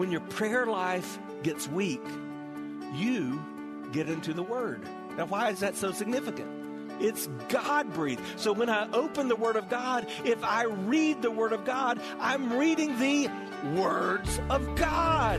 When your prayer life gets weak, you get into the Word. Now, why is that so significant? It's God breathed. So when I open the Word of God, if I read the Word of God, I'm reading the words of God.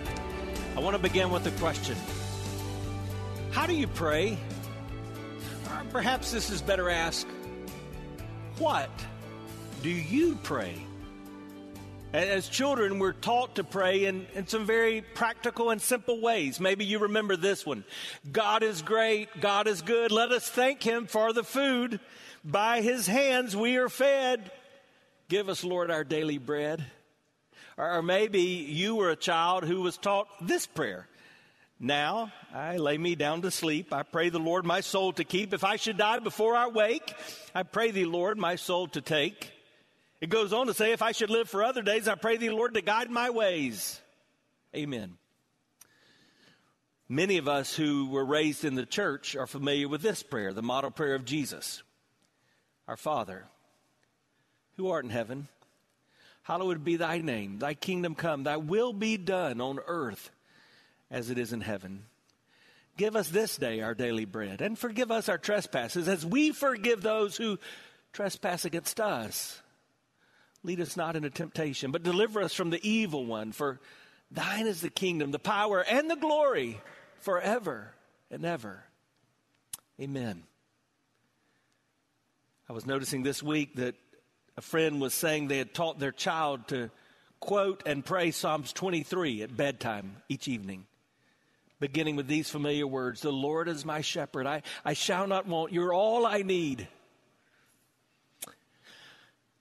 I want to begin with a question How do you pray? Or perhaps this is better asked What do you pray? As children, we're taught to pray in, in some very practical and simple ways. Maybe you remember this one God is great, God is good. Let us thank Him for the food. By His hands we are fed. Give us, Lord, our daily bread. Or maybe you were a child who was taught this prayer. Now I lay me down to sleep. I pray the Lord my soul to keep. If I should die before I wake, I pray thee, Lord, my soul to take. It goes on to say, if I should live for other days, I pray thee, Lord, to guide my ways. Amen. Many of us who were raised in the church are familiar with this prayer, the model prayer of Jesus. Our Father, who art in heaven, hallowed be thy name. Thy kingdom come, thy will be done on earth as it is in heaven. Give us this day our daily bread, and forgive us our trespasses as we forgive those who trespass against us Lead us not into temptation, but deliver us from the evil one. For thine is the kingdom, the power, and the glory forever and ever. Amen. I was noticing this week that a friend was saying they had taught their child to quote and pray Psalms 23 at bedtime each evening, beginning with these familiar words The Lord is my shepherd. I, I shall not want. You're all I need.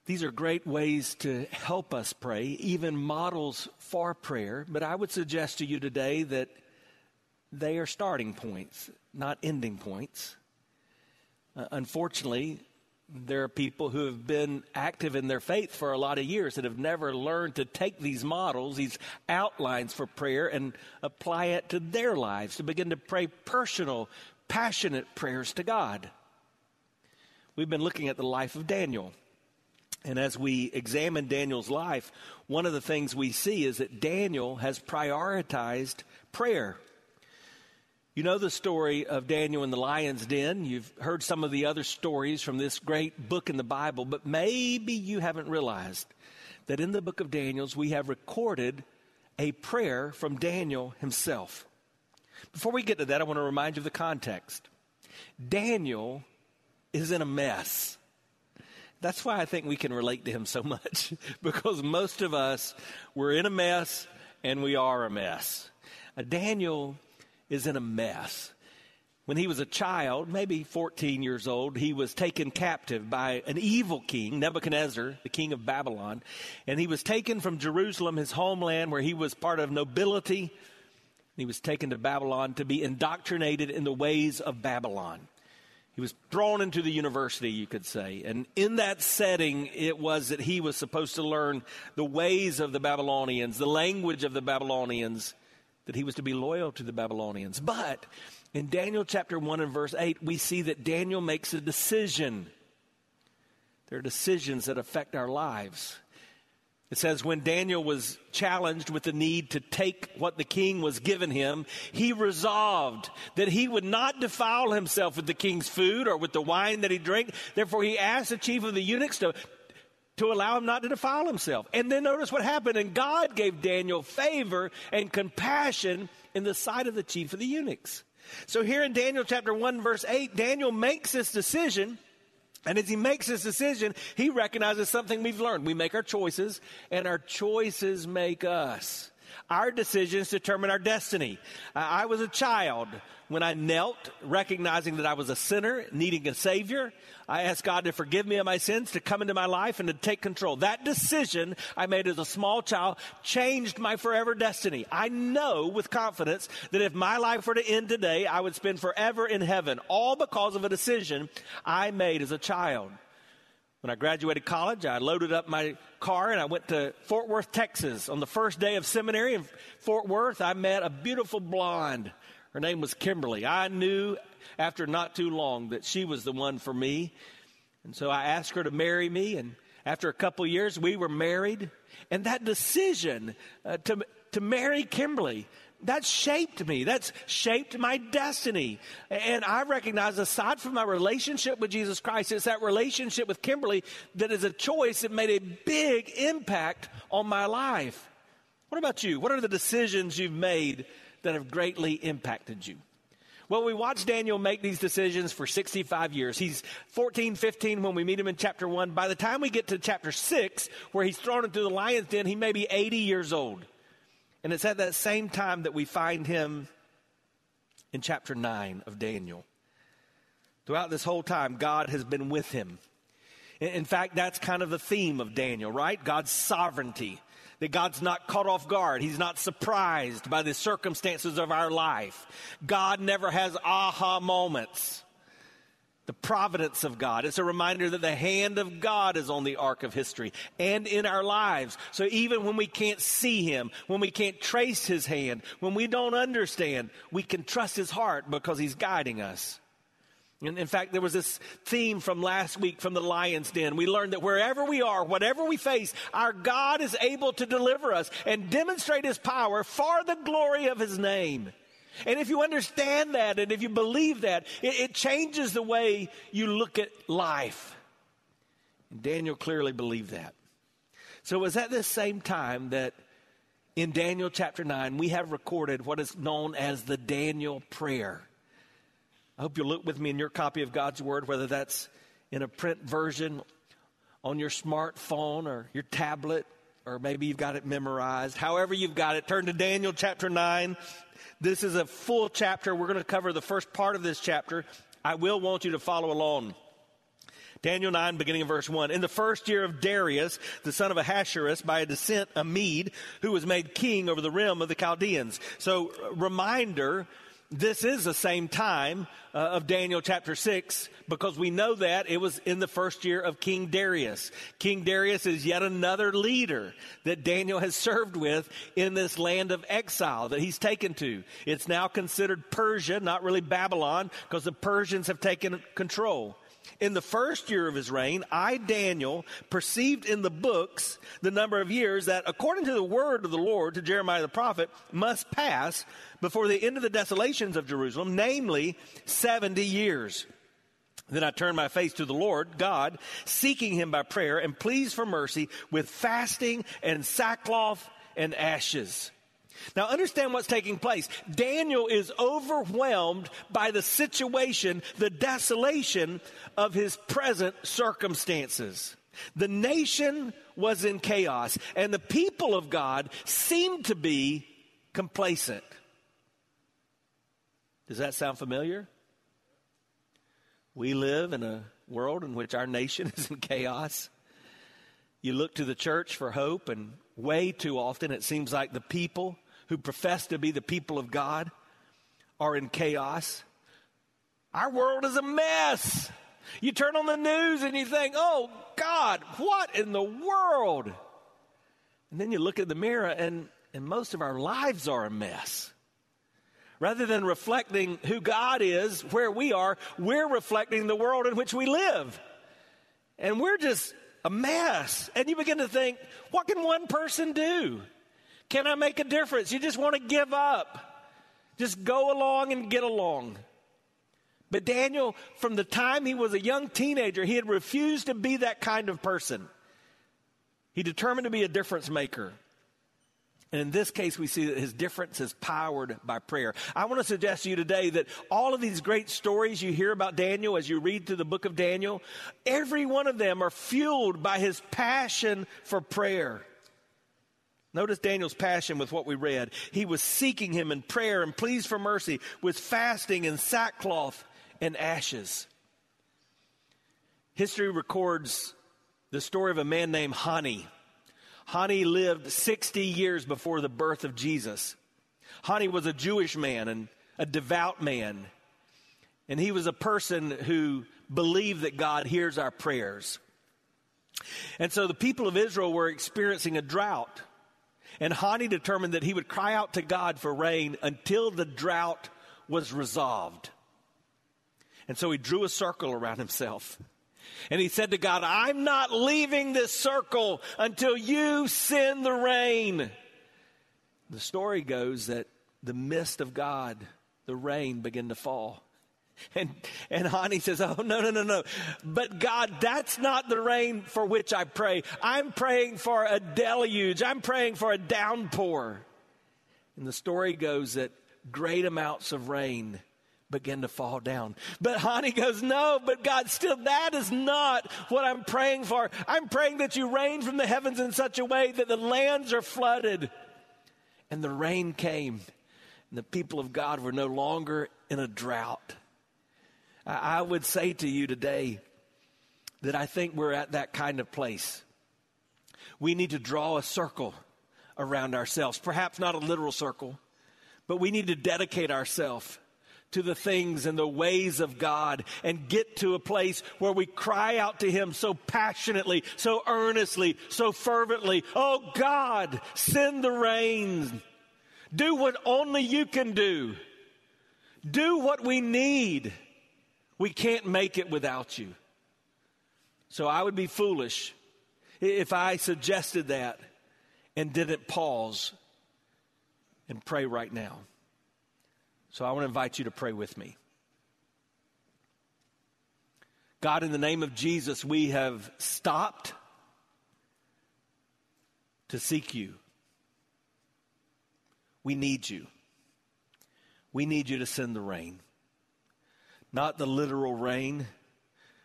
These are great ways to help us pray, even models for prayer. But I would suggest to you today that they are starting points, not ending points. Uh, unfortunately, there are people who have been active in their faith for a lot of years that have never learned to take these models, these outlines for prayer, and apply it to their lives, to begin to pray personal, passionate prayers to God. We've been looking at the life of Daniel. And as we examine Daniel's life, one of the things we see is that Daniel has prioritized prayer. You know the story of Daniel in the lion's den. You've heard some of the other stories from this great book in the Bible, but maybe you haven't realized that in the book of Daniel's we have recorded a prayer from Daniel himself. Before we get to that, I want to remind you of the context. Daniel is in a mess. That's why I think we can relate to him so much because most of us, we're in a mess and we are a mess. Daniel is in a mess. When he was a child, maybe 14 years old, he was taken captive by an evil king, Nebuchadnezzar, the king of Babylon. And he was taken from Jerusalem, his homeland, where he was part of nobility. He was taken to Babylon to be indoctrinated in the ways of Babylon. He was thrown into the university, you could say. And in that setting, it was that he was supposed to learn the ways of the Babylonians, the language of the Babylonians, that he was to be loyal to the Babylonians. But in Daniel chapter 1 and verse 8, we see that Daniel makes a decision. There are decisions that affect our lives. It says, when Daniel was challenged with the need to take what the king was given him, he resolved that he would not defile himself with the king's food or with the wine that he drank. Therefore, he asked the chief of the eunuchs to, to allow him not to defile himself. And then notice what happened. And God gave Daniel favor and compassion in the sight of the chief of the eunuchs. So here in Daniel chapter 1, verse 8, Daniel makes this decision. And as he makes this decision, he recognizes something we've learned. We make our choices, and our choices make us. Our decisions determine our destiny. I was a child when I knelt, recognizing that I was a sinner, needing a Savior. I asked God to forgive me of my sins, to come into my life, and to take control. That decision I made as a small child changed my forever destiny. I know with confidence that if my life were to end today, I would spend forever in heaven, all because of a decision I made as a child. When I graduated college, I loaded up my car and I went to Fort Worth, Texas. On the first day of seminary in Fort Worth, I met a beautiful blonde. Her name was Kimberly. I knew after not too long that she was the one for me. And so I asked her to marry me. And after a couple years, we were married. And that decision uh, to, to marry Kimberly that shaped me. That's shaped my destiny. And I recognize, aside from my relationship with Jesus Christ, it's that relationship with Kimberly that is a choice that made a big impact on my life. What about you? What are the decisions you've made that have greatly impacted you? Well, we watch Daniel make these decisions for 65 years. He's 14, 15 when we meet him in chapter 1. By the time we get to chapter 6, where he's thrown into the lion's den, he may be 80 years old. And it's at that same time that we find him in chapter 9 of Daniel. Throughout this whole time, God has been with him. In fact, that's kind of the theme of Daniel, right? God's sovereignty. That God's not caught off guard. He's not surprised by the circumstances of our life. God never has aha moments the providence of God. It's a reminder that the hand of God is on the arc of history and in our lives. So even when we can't see Him, when we can't trace His hand, when we don't understand, we can trust His heart because He's guiding us. And in fact, there was this theme from last week from the lion's den. We learned that wherever we are, whatever we face, our God is able to deliver us and demonstrate His power for the glory of His name. And if you understand that and if you believe that, it, it changes the way you look at life. And Daniel clearly believed that. So it was at this same time that in Daniel chapter 9, we have recorded what is known as the Daniel prayer. I hope you'll look with me in your copy of God's Word, whether that's in a print version on your smartphone or your tablet, or maybe you've got it memorized. However, you've got it, turn to Daniel chapter 9. This is a full chapter. We're going to cover the first part of this chapter. I will want you to follow along. Daniel 9, beginning of verse 1. In the first year of Darius, the son of Ahasuerus, by a descent, a Mede, who was made king over the realm of the Chaldeans. So, reminder this is the same time uh, of Daniel chapter 6 because we know that it was in the first year of King Darius. King Darius is yet another leader that Daniel has served with in this land of exile that he's taken to. It's now considered Persia, not really Babylon, because the Persians have taken control. In the first year of his reign, I, Daniel, perceived in the books the number of years that, according to the word of the Lord to Jeremiah the prophet, must pass before the end of the desolations of Jerusalem, namely 70 years. Then I turned my face to the Lord God, seeking him by prayer and pleas for mercy with fasting and sackcloth and ashes. Now understand what's taking place. Daniel is overwhelmed by the situation, the desolation of his present circumstances. The nation was in chaos and the people of God seemed to be complacent. Does that sound familiar? We live in a world in which our nation is in chaos. You look to the church for hope, and way too often it seems like the people who profess to be the people of God are in chaos. Our world is a mess. You turn on the news and you think, oh God, what in the world? And then you look at the mirror and, and most of our lives are a mess. Rather than reflecting who God is, where we are, we're reflecting the world in which we live. And we're just a mess. And you begin to think, what can one person do? Can I make a difference? You just want to give up. Just go along and get along. But Daniel, from the time he was a young teenager, he had refused to be that kind of person. He determined to be a difference maker. And in this case, we see that his difference is powered by prayer. I want to suggest to you today that all of these great stories you hear about Daniel as you read through the book of Daniel, every one of them are fueled by his passion for prayer. Notice Daniel's passion with what we read. He was seeking him in prayer and pleas for mercy, with fasting and sackcloth and ashes. History records the story of a man named Hani. Hani lived 60 years before the birth of Jesus. Hani was a Jewish man and a devout man. And he was a person who believed that God hears our prayers. And so the people of Israel were experiencing a drought. And Hani determined that he would cry out to God for rain until the drought was resolved. And so he drew a circle around himself. And he said to God, I'm not leaving this circle until you send the rain. The story goes that the mist of God, the rain, began to fall. And, and Hani says, Oh, no, no, no, no. But God, that's not the rain for which I pray. I'm praying for a deluge. I'm praying for a downpour. And the story goes that great amounts of rain begin to fall down. But Hani goes, No, but God, still, that is not what I'm praying for. I'm praying that you rain from the heavens in such a way that the lands are flooded. And the rain came, and the people of God were no longer in a drought. I would say to you today that I think we're at that kind of place. We need to draw a circle around ourselves, perhaps not a literal circle, but we need to dedicate ourselves to the things and the ways of God and get to a place where we cry out to Him so passionately, so earnestly, so fervently. Oh God, send the rain. Do what only you can do. Do what we need. We can't make it without you. So I would be foolish if I suggested that and didn't pause and pray right now. So I want to invite you to pray with me. God, in the name of Jesus, we have stopped to seek you. We need you. We need you to send the rain. Not the literal rain,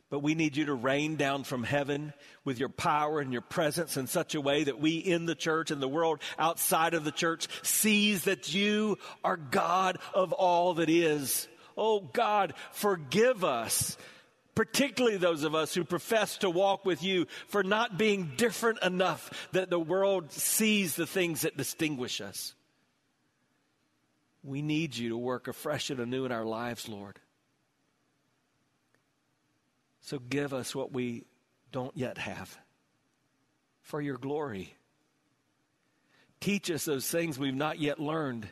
but we need you to rain down from heaven with your power and your presence in such a way that we in the church and the world outside of the church sees that you are God of all that is. Oh God, forgive us particularly those of us who profess to walk with you, for not being different enough that the world sees the things that distinguish us. We need you to work afresh and anew in our lives, Lord. So give us what we don't yet have for your glory. Teach us those things we've not yet learned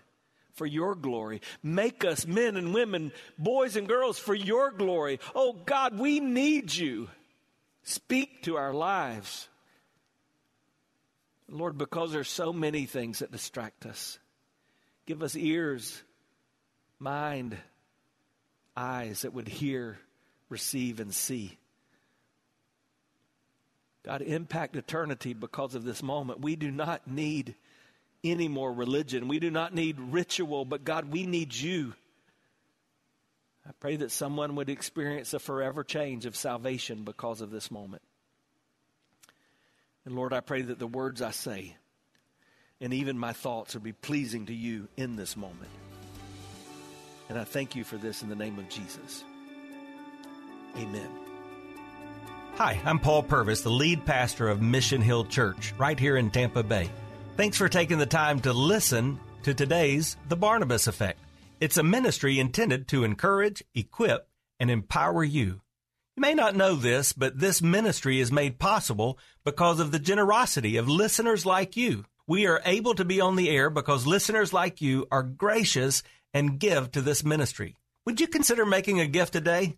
for your glory. Make us men and women, boys and girls, for your glory. Oh God, we need you. Speak to our lives. Lord, because there's so many things that distract us, give us ears, mind, eyes that would hear receive, and see. God, impact eternity because of this moment. We do not need any more religion. We do not need ritual, but God, we need you. I pray that someone would experience a forever change of salvation because of this moment. And Lord, I pray that the words I say and even my thoughts would be pleasing to you in this moment. And I thank you for this in the name of Jesus. Amen. Hi, I'm Paul Purvis, the lead pastor of Mission Hill Church, right here in Tampa Bay. Thanks for taking the time to listen to today's The Barnabas Effect. It's a ministry intended to encourage, equip, and empower you. You may not know this, but this ministry is made possible because of the generosity of listeners like you. We are able to be on the air because listeners like you are gracious and give to this ministry. Would you consider making a gift today?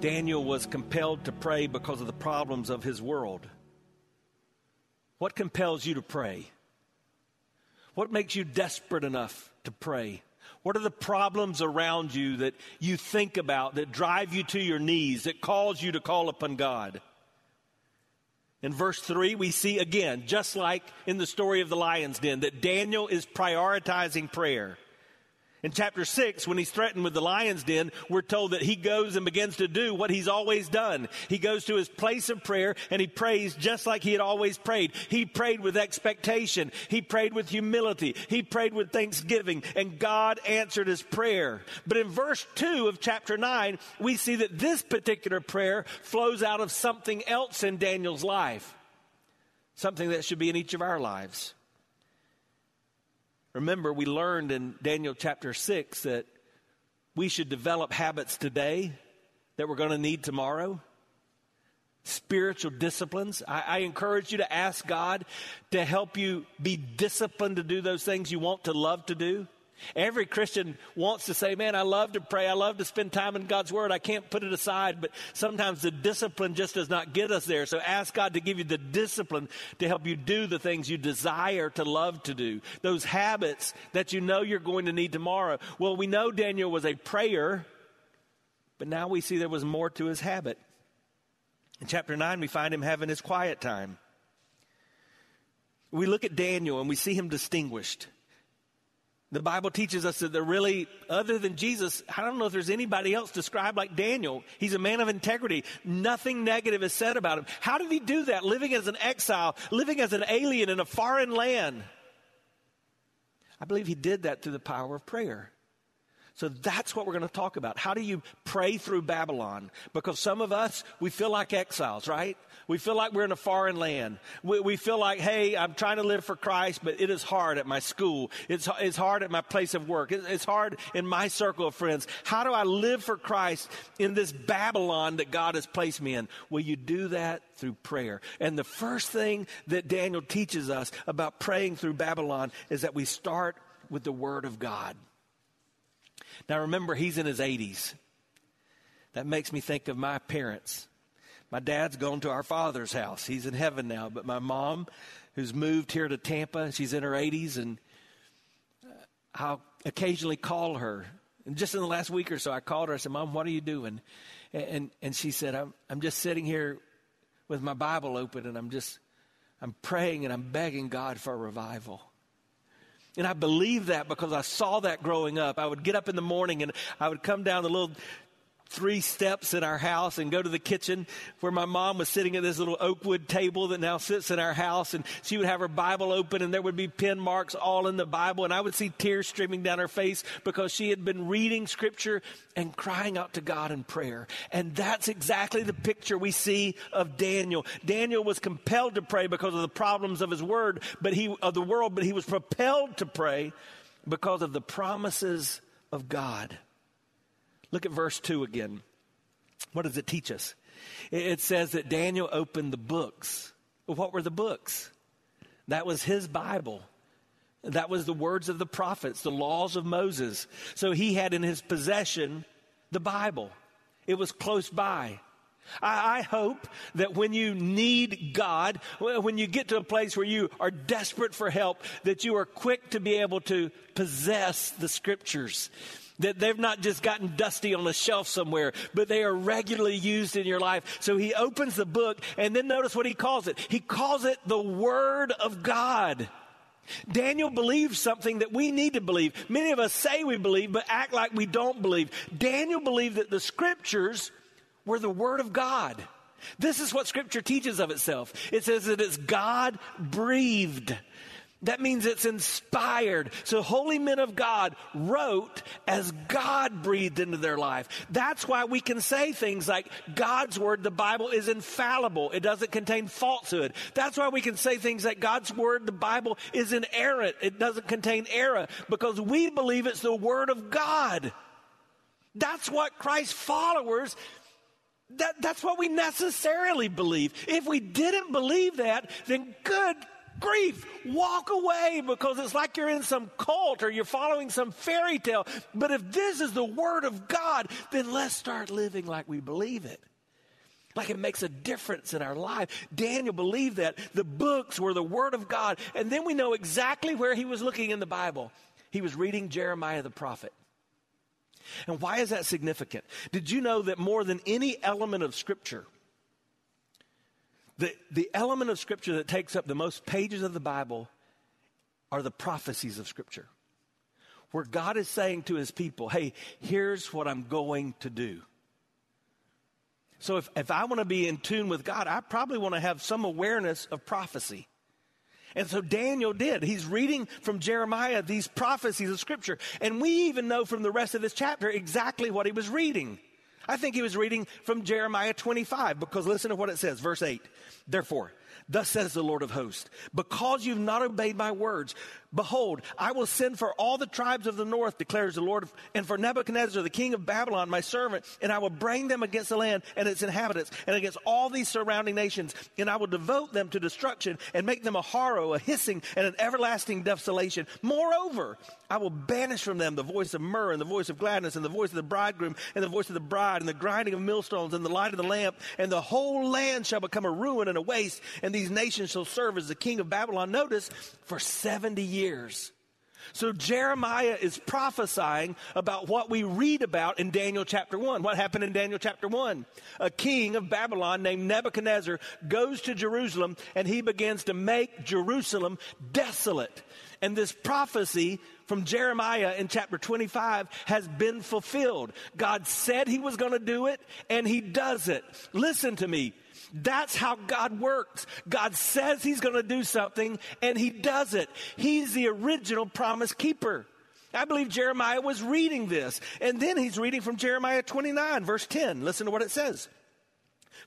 Daniel was compelled to pray because of the problems of his world. What compels you to pray? What makes you desperate enough to pray? What are the problems around you that you think about that drive you to your knees, that cause you to call upon God? In verse 3, we see again, just like in the story of the lion's den, that Daniel is prioritizing prayer. In chapter 6, when he's threatened with the lion's den, we're told that he goes and begins to do what he's always done. He goes to his place of prayer and he prays just like he had always prayed. He prayed with expectation. He prayed with humility. He prayed with thanksgiving and God answered his prayer. But in verse 2 of chapter 9, we see that this particular prayer flows out of something else in Daniel's life. Something that should be in each of our lives. Remember, we learned in Daniel chapter 6 that we should develop habits today that we're going to need tomorrow. Spiritual disciplines. I, I, encourage you to ask God to help you be disciplined to do those things you want to love to do. Every Christian wants to say, Man, I love to pray. I love to spend time in God's Word. I can't put it aside. But sometimes the discipline just does not get us there. So ask God to give you the discipline to help you do the things you desire to love to do. Those habits that you know you're going to need tomorrow. Well, we know Daniel was a prayer, but now we see there was more to his habit. In chapter 9, we find him having his quiet time. We look at Daniel and we see him distinguished. The Bible teaches us that there really, other than Jesus, I don't know if there's anybody else described like Daniel. He's a man of integrity. Nothing negative is said about him. How did he do that? Living as an exile, living as an alien in a foreign land. I believe he did that through the power of prayer. So that's what we're going to talk about. How do you pray through Babylon? Because some of us, we feel like exiles, right? We feel like we're in a foreign land. We, we feel like, hey, I'm trying to live for Christ, but it is hard at my school. It's, it's hard at my place of work. It, it's hard in my circle of friends. How do I live for Christ in this Babylon that God has placed me in? Will you do that through prayer. And the first thing that Daniel teaches us about praying through Babylon is that we start with the Word of God. Now remember, he's in his 80s. That makes me think of my parents. My dad's gone to our father's house. He's in heaven now. But my mom, who's moved here to Tampa, she's in her 80s, and uh, I'll occasionally call her. And just in the last week or so, I called her. I said, Mom, what are you doing? And, and she said, I'm, I'm just sitting here with my Bible open, and I'm just, I'm praying and I'm begging God for a revival. And I believe that because I saw that growing up. I would get up in the morning and I would come down the little three steps in our house and go to the kitchen where my mom was sitting at this little oak wood table that now sits in our house. And she would have her bible open and there would be pen marks all in the bible. And i would see tears streaming down her face because she had been reading scripture and crying out to god in prayer. And that's exactly the picture we see of daniel. Daniel was compelled to pray because of the problems of his word but he of the world but he was propelled to pray because of the promises of god Look at verse 2 again. What does it teach us? It says that Daniel opened the books. What were the books? That was his Bible. That was the words of the prophets, the laws of Moses. So he had in his possession the Bible. It was close by. I, I, hope that when you need God, when you get to a place where you are desperate for help, that you are quick to be able to possess the scriptures. That they've not just gotten dusty on a shelf somewhere, but they are regularly used in your life. So he opens the book and then notice what he calls it. He calls it the Word of God. Daniel believed something that we need to believe. Many of us say we believe, but act like we don't believe. Daniel believed that the scriptures were the Word of God. This is what Scripture teaches of itself. It says that it's God breathed. That means it's inspired. So holy men of God wrote as God breathed into their life. That's why we can say things like God's word, the Bible is infallible. It doesn't contain falsehood. That's why we can say things like God's word, the Bible is inerrant. It doesn't contain error because we believe it's the word of God. That's what Christ's followers that, that's what we necessarily believe. If we didn't believe that, then good grief, walk away because it's like you're in some cult or you're following some fairy tale. But if this is the Word of God, then let's start living like we believe it. Like it makes a difference in our life. Daniel believed that. The books were the Word of God. And then we know exactly where he was looking in the Bible. He was reading Jeremiah the prophet. And why is that significant? Did you know that more than any element of Scripture, the, the element of Scripture that takes up the most pages of the Bible are the prophecies of Scripture, where God is saying to his people, hey, here's what I'm going to do. So if, if I want to be in tune with God, I probably want to have some awareness of prophecy. And so Daniel did. He's reading from Jeremiah these prophecies of Scripture. And we even know from the rest of this chapter exactly what he was reading. I think he was reading from Jeremiah 25 because listen to what it says, verse 8. Therefore, Thus says the Lord of hosts, because you've not obeyed my words, behold, I will send for all the tribes of the north, declares the Lord, and for Nebuchadnezzar, the king of Babylon, my servant, and I will bring them against the land and its inhabitants, and against all these surrounding nations, and I will devote them to destruction, and make them a horror, a hissing, and an everlasting desolation. Moreover, I will banish from them the voice of myrrh, and the voice of gladness, and the voice of the bridegroom, and the voice of the bride, and the grinding of millstones, and the light of the lamp, and the whole land shall become a ruin and a waste, and these nations shall serve as the king of Babylon. Notice, for 70 years. So Jeremiah is prophesying about what we read about in Daniel chapter 1. What happened in Daniel chapter 1? A king of Babylon named Nebuchadnezzar goes to Jerusalem and he begins to make Jerusalem desolate. And this prophecy from Jeremiah in chapter 25 has been fulfilled. God said he was going to do it and he does it. Listen to me. That's how God works. God says He's going to do something and He does it. He's the original promise keeper. I believe Jeremiah was reading this. And then he's reading from Jeremiah 29, verse 10. Listen to what it says.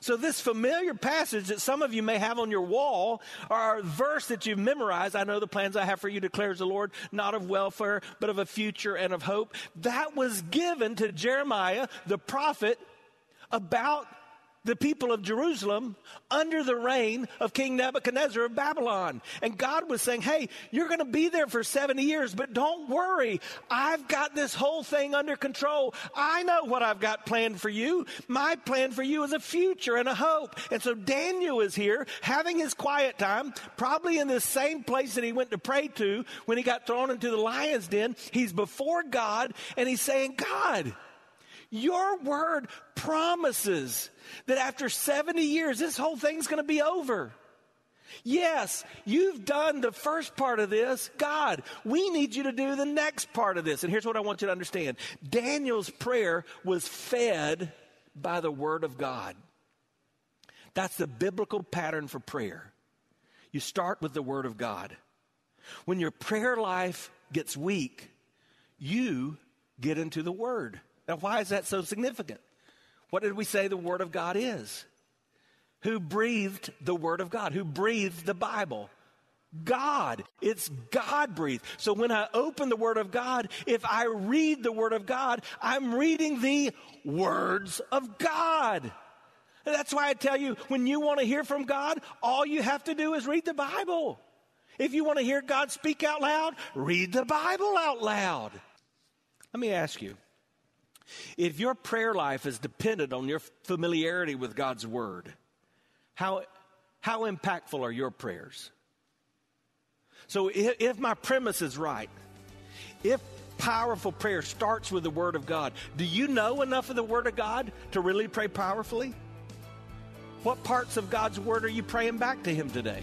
So, this familiar passage that some of you may have on your wall, or verse that you've memorized, I know the plans I have for you, declares the Lord, not of welfare, but of a future and of hope, that was given to Jeremiah, the prophet, about the people of Jerusalem under the reign of King Nebuchadnezzar of Babylon. And God was saying, Hey, you're going to be there for 70 years, but don't worry. I've got this whole thing under control. I know what I've got planned for you. My plan for you is a future and a hope. And so Daniel is here having his quiet time, probably in the same place that he went to pray to when he got thrown into the lion's den. He's before God and he's saying, God, your word promises that after 70 years, this whole thing's going to be over. Yes, you've done the first part of this. God, we need you to do the next part of this. And here's what I want you to understand Daniel's prayer was fed by the Word of God. That's the biblical pattern for prayer. You start with the Word of God. When your prayer life gets weak, you get into the Word. Now, why is that so significant? What did we say the Word of God is? Who breathed the Word of God? Who breathed the Bible? God. It's God breathed. So when I open the Word of God, if I read the Word of God, I'm reading the words of God. That's why I tell you, when you want to hear from God, all you have to do is read the Bible. If you want to hear God speak out loud, read the Bible out loud. Let me ask you if your prayer life is dependent on your familiarity with God's Word, how, how impactful are your prayers? So, if, if my premise is right, if powerful prayer starts with the Word of God, do you know enough of the Word of God to really pray powerfully? What parts of God's Word are you praying back to Him today?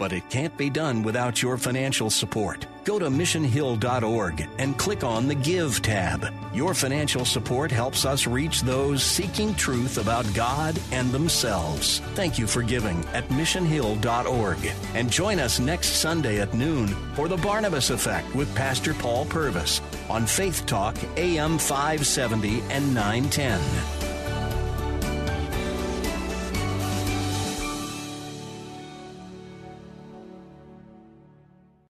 but it can't be done without your financial support. Go to missionhill.org and click on the Give tab. Your financial support helps us reach those seeking truth about God and themselves. Thank you for giving at missionhill.org. And join us next Sunday at noon for the Barnabas Effect with Pastor Paul Purvis on Faith Talk AM 570 and 910.